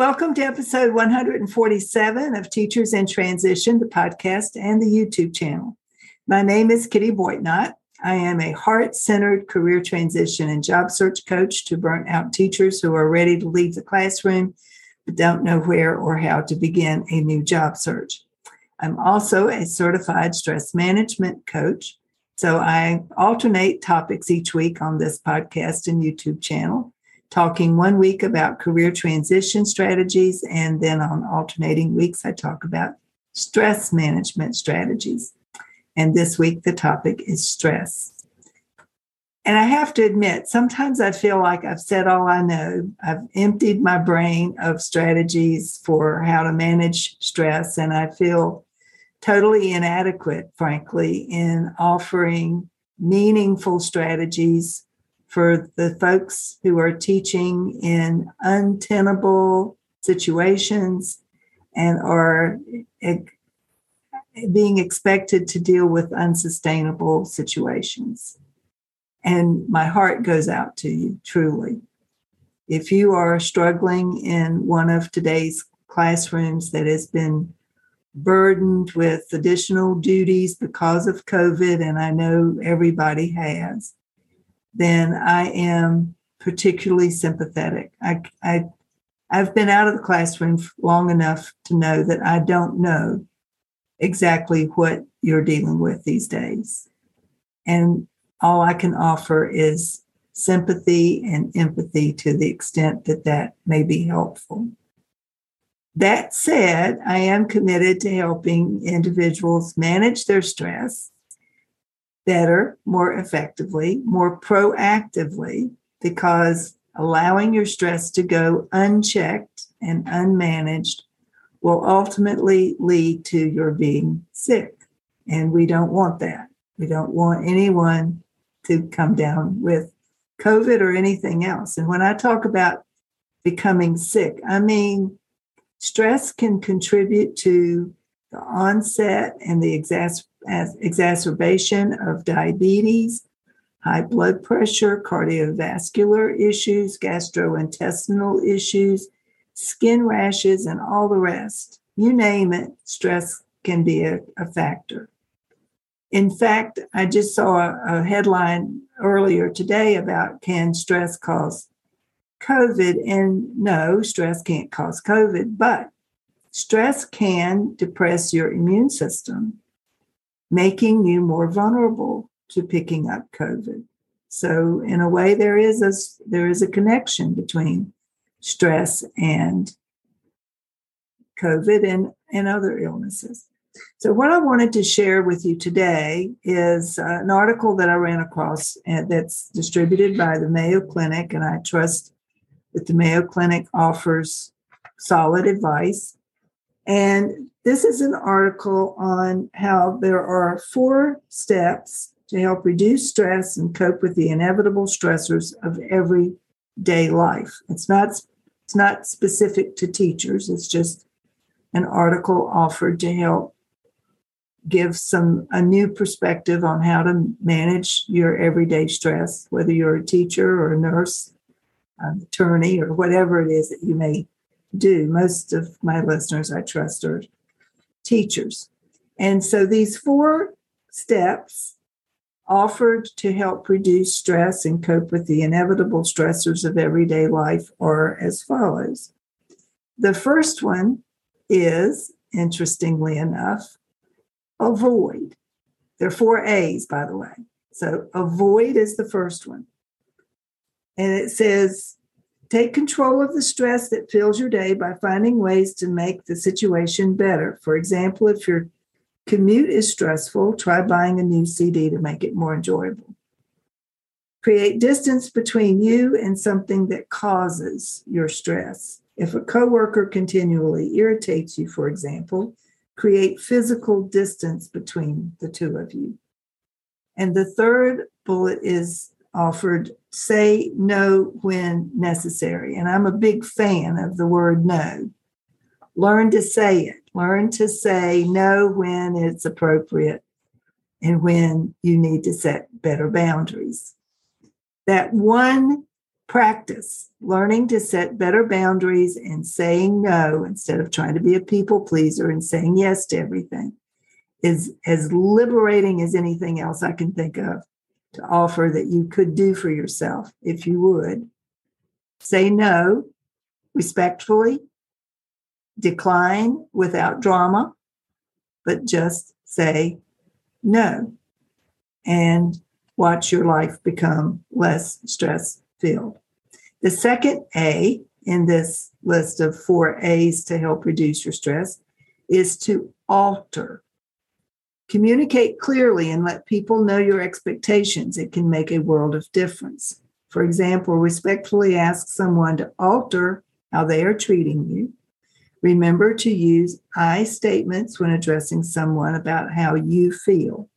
Welcome to episode 147 of Teachers in Transition, the podcast and the YouTube channel. My name is Kitty Boitnott. I am a heart centered career transition and job search coach to burnt out teachers who are ready to leave the classroom but don't know where or how to begin a new job search. I'm also a certified stress management coach. So I alternate topics each week on this podcast and YouTube channel talking one week about career transition strategies, and then on alternating weeks, I talk about stress management strategies. And this week, the topic is stress. And I have to admit, sometimes I feel like I've said all I know. I've emptied my brain of strategies for how to manage stress, and I feel totally inadequate, frankly, in offering meaningful strategies for the folks who are teaching in untenable situations and are being expected to deal with unsustainable situations. And my heart goes out to you, truly. If you are struggling in one of today's classrooms that has been burdened with additional duties because of COVID, and I know everybody has, then I am particularly sympathetic. I, I, I've been out of the classroom long enough to know that I don't know exactly what you're dealing with these days. And all I can offer is sympathy and empathy to the extent that that may be helpful. That said, I am committed to helping individuals manage their stress better, more effectively, more proactively, because allowing your stress to go unchecked and unmanaged will ultimately lead to your being sick. And we don't want that. We don't want anyone to come down with COVID or anything else. And when I talk about becoming sick, I mean stress can contribute to the onset and the exas- exacerbation of diabetes, high blood pressure, cardiovascular issues, gastrointestinal issues, skin rashes, and all the rest. You name it, stress can be a, a factor. In fact, I just saw a, a headline earlier today about can stress cause COVID? And no, stress can't cause COVID, but Stress can depress your immune system, making you more vulnerable to picking up COVID. So, in a way, there is a there is a connection between stress and COVID and, and other illnesses. So, what I wanted to share with you today is uh, an article that I ran across uh, that's distributed by the Mayo Clinic, and I trust that the Mayo Clinic offers solid advice. And this is an article on how there are four steps to help reduce stress and cope with the inevitable stressors of everyday life. It's not it's not specific to teachers, it's just an article offered to help give some a new perspective on how to manage your everyday stress, whether you're a teacher or a nurse, an attorney, or whatever it is that you may do. Most of my listeners, I trust, are teachers. And so these four steps offered to help reduce stress and cope with the inevitable stressors of everyday life are as follows. The first one is, interestingly enough, avoid. There are four A's, by the way. So avoid is the first one. And it says, take control of the stress that fills your day by finding ways to make the situation better. For example, if your commute is stressful, try buying a new CD to make it more enjoyable. Create distance between you and something that causes your stress. If a coworker continually irritates you, for example, create physical distance between the two of you. And the third bullet is offered say no when necessary. And I'm a big fan of the word no. Learn to say it, learn to say no when it's appropriate and when you need to set better boundaries. That one practice learning to set better boundaries and saying no instead of trying to be a people pleaser and saying yes to everything is as liberating as anything else I can think of to offer that you could do for yourself if you would. Say no respectfully, decline without drama, but just say no and watch your life become less stress filled. The second A in this list of four A's to help reduce your stress is to alter. Communicate clearly and let people know your expectations. It can make a world of difference. For example, respectfully ask someone to alter how they are treating you. Remember to use I statements when addressing someone about how you feel.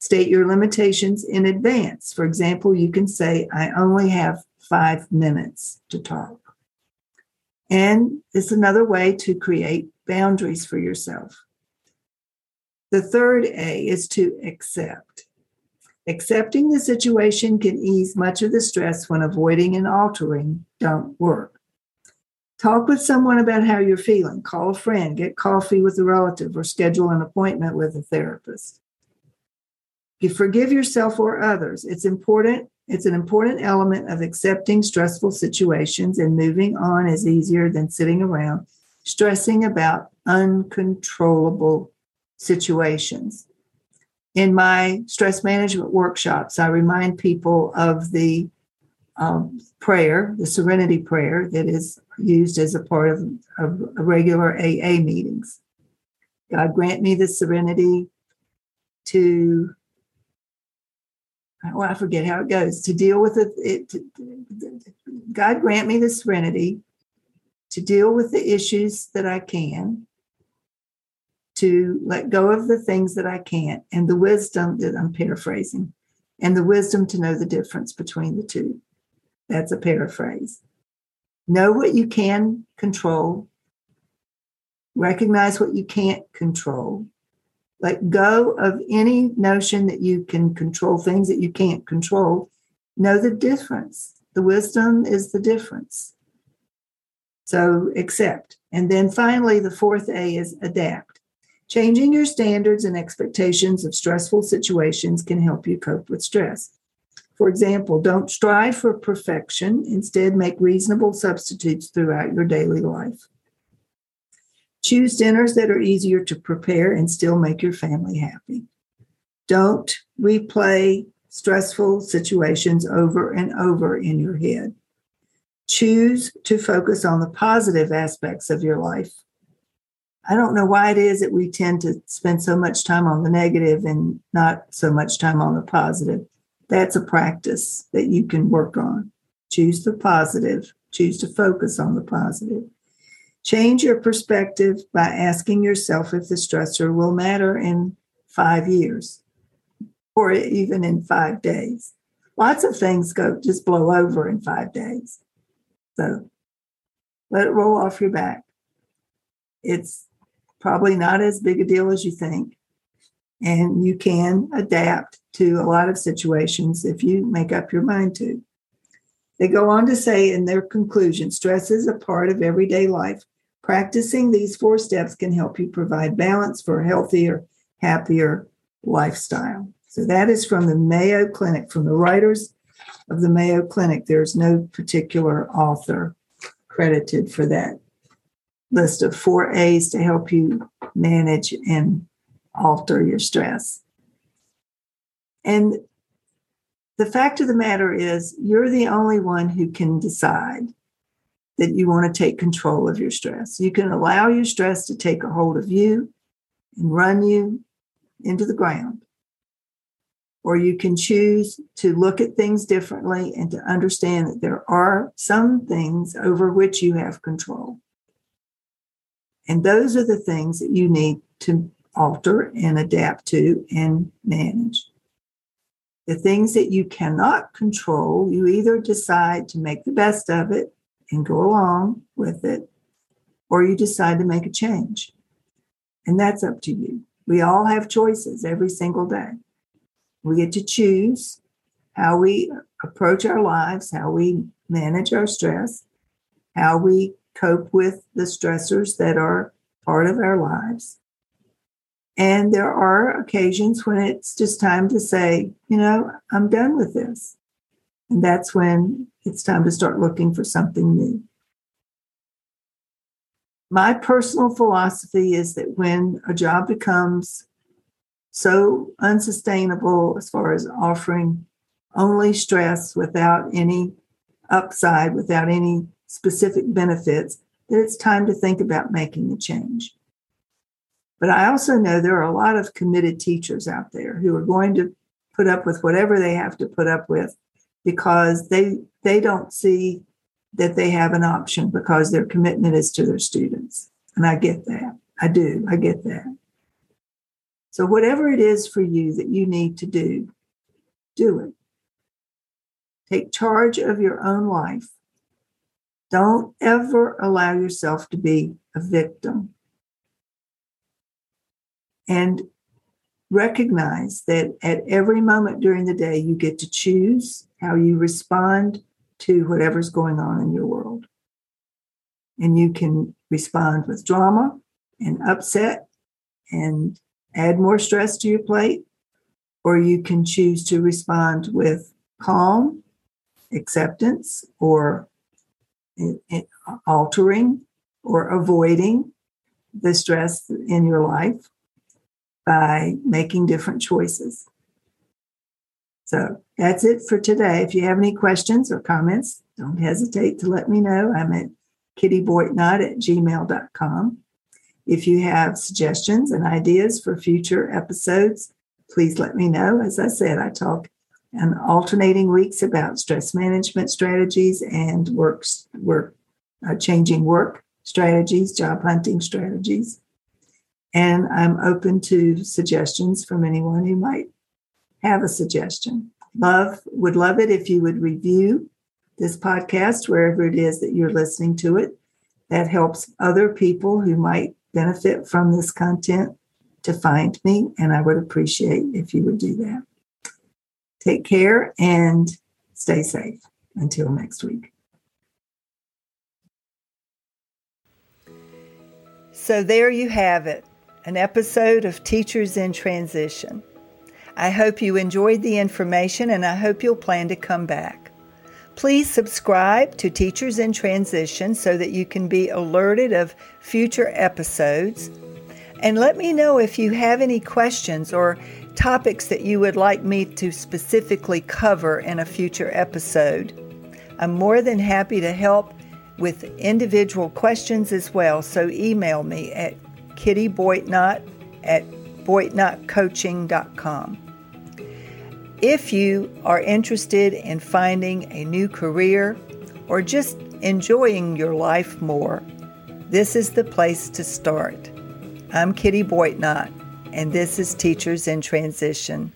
State your limitations in advance. For example, you can say, I only have five minutes to talk. And it's another way to create boundaries for yourself. The third A is to accept. Accepting the situation can ease much of the stress when avoiding and altering don't work. Talk with someone about how you're feeling. Call a friend, get coffee with a relative, or schedule an appointment with a therapist. You forgive yourself or others. It's important. It's an important element of accepting stressful situations and moving on is easier than sitting around stressing about uncontrollable situations. In my stress management workshops, I remind people of the um, prayer, the serenity prayer that is used as a part of, of regular AA meetings. God grant me the serenity to well, I forget how it goes, to deal with it, it to, God grant me the serenity to deal with the issues that I can, to let go of the things that I can't, and the wisdom that I'm paraphrasing, and the wisdom to know the difference between the two. That's a paraphrase. Know what you can control, recognize what you can't control, let go of any notion that you can control things that you can't control. Know the difference. The wisdom is the difference. So accept. And then finally, the fourth A is adapt. Changing your standards and expectations of stressful situations can help you cope with stress. For example, don't strive for perfection. Instead, make reasonable substitutes throughout your daily life. Choose dinners that are easier to prepare and still make your family happy. Don't replay stressful situations over and over in your head. Choose to focus on the positive aspects of your life. I don't know why it is that we tend to spend so much time on the negative and not so much time on the positive. That's a practice that you can work on. Choose the positive, choose to focus on the positive. Change your perspective by asking yourself if the stressor will matter in five years or even in five days. Lots of things go just blow over in five days. So let it roll off your back. It's probably not as big a deal as you think. And you can adapt to a lot of situations if you make up your mind to. They go on to say in their conclusion stress is a part of everyday life. Practicing these four steps can help you provide balance for a healthier, happier lifestyle. So that is from the Mayo Clinic, from the writers of the Mayo Clinic. There's no particular author credited for that list of four A's to help you manage and alter your stress. And the fact of the matter is, you're the only one who can decide that you want to take control of your stress. You can allow your stress to take a hold of you and run you into the ground. Or you can choose to look at things differently and to understand that there are some things over which you have control. And those are the things that you need to alter and adapt to and manage. The things that you cannot control, you either decide to make the best of it and go along with it, or you decide to make a change. And that's up to you. We all have choices every single day. We get to choose how we approach our lives, how we manage our stress, how we cope with the stressors that are part of our lives. And there are occasions when it's just time to say, you know, I'm done with this. And that's when it's time to start looking for something new. My personal philosophy is that when a job becomes so unsustainable as far as offering only stress without any upside, without any specific benefits, that it's time to think about making a change. But I also know there are a lot of committed teachers out there who are going to put up with whatever they have to put up with because they they don't see that they have an option because their commitment is to their students. And I get that. I do. I get that. So whatever it is for you that you need to do, do it. Take charge of your own life. Don't ever allow yourself to be a victim and recognize that at every moment during the day, you get to choose how you respond to whatever's going on in your world. And you can respond with drama and upset and add more stress to your plate, or you can choose to respond with calm, acceptance, or altering or avoiding the stress in your life by making different choices. So that's it for today. If you have any questions or comments, don't hesitate to let me know. I'm at kittyboitnott at gmail.com. If you have suggestions and ideas for future episodes, please let me know. As I said, I talk in alternating weeks about stress management strategies and works, work, uh, changing work strategies, job hunting strategies. And I'm open to suggestions from anyone who might have a suggestion. Love, would love it if you would review this podcast wherever it is that you're listening to it. That helps other people who might benefit from this content to find me. And I would appreciate if you would do that. Take care and stay safe. Until next week. So there you have it an episode of Teachers in Transition. I hope you enjoyed the information and I hope you'll plan to come back. Please subscribe to Teachers in Transition so that you can be alerted of future episodes. And let me know if you have any questions or topics that you would like me to specifically cover in a future episode. I'm more than happy to help with individual questions as well, so email me at Kitty Boitnott at boitnottcoaching.com. If you are interested in finding a new career or just enjoying your life more, this is the place to start. I'm Kitty Boitnott, and this is Teachers in Transition.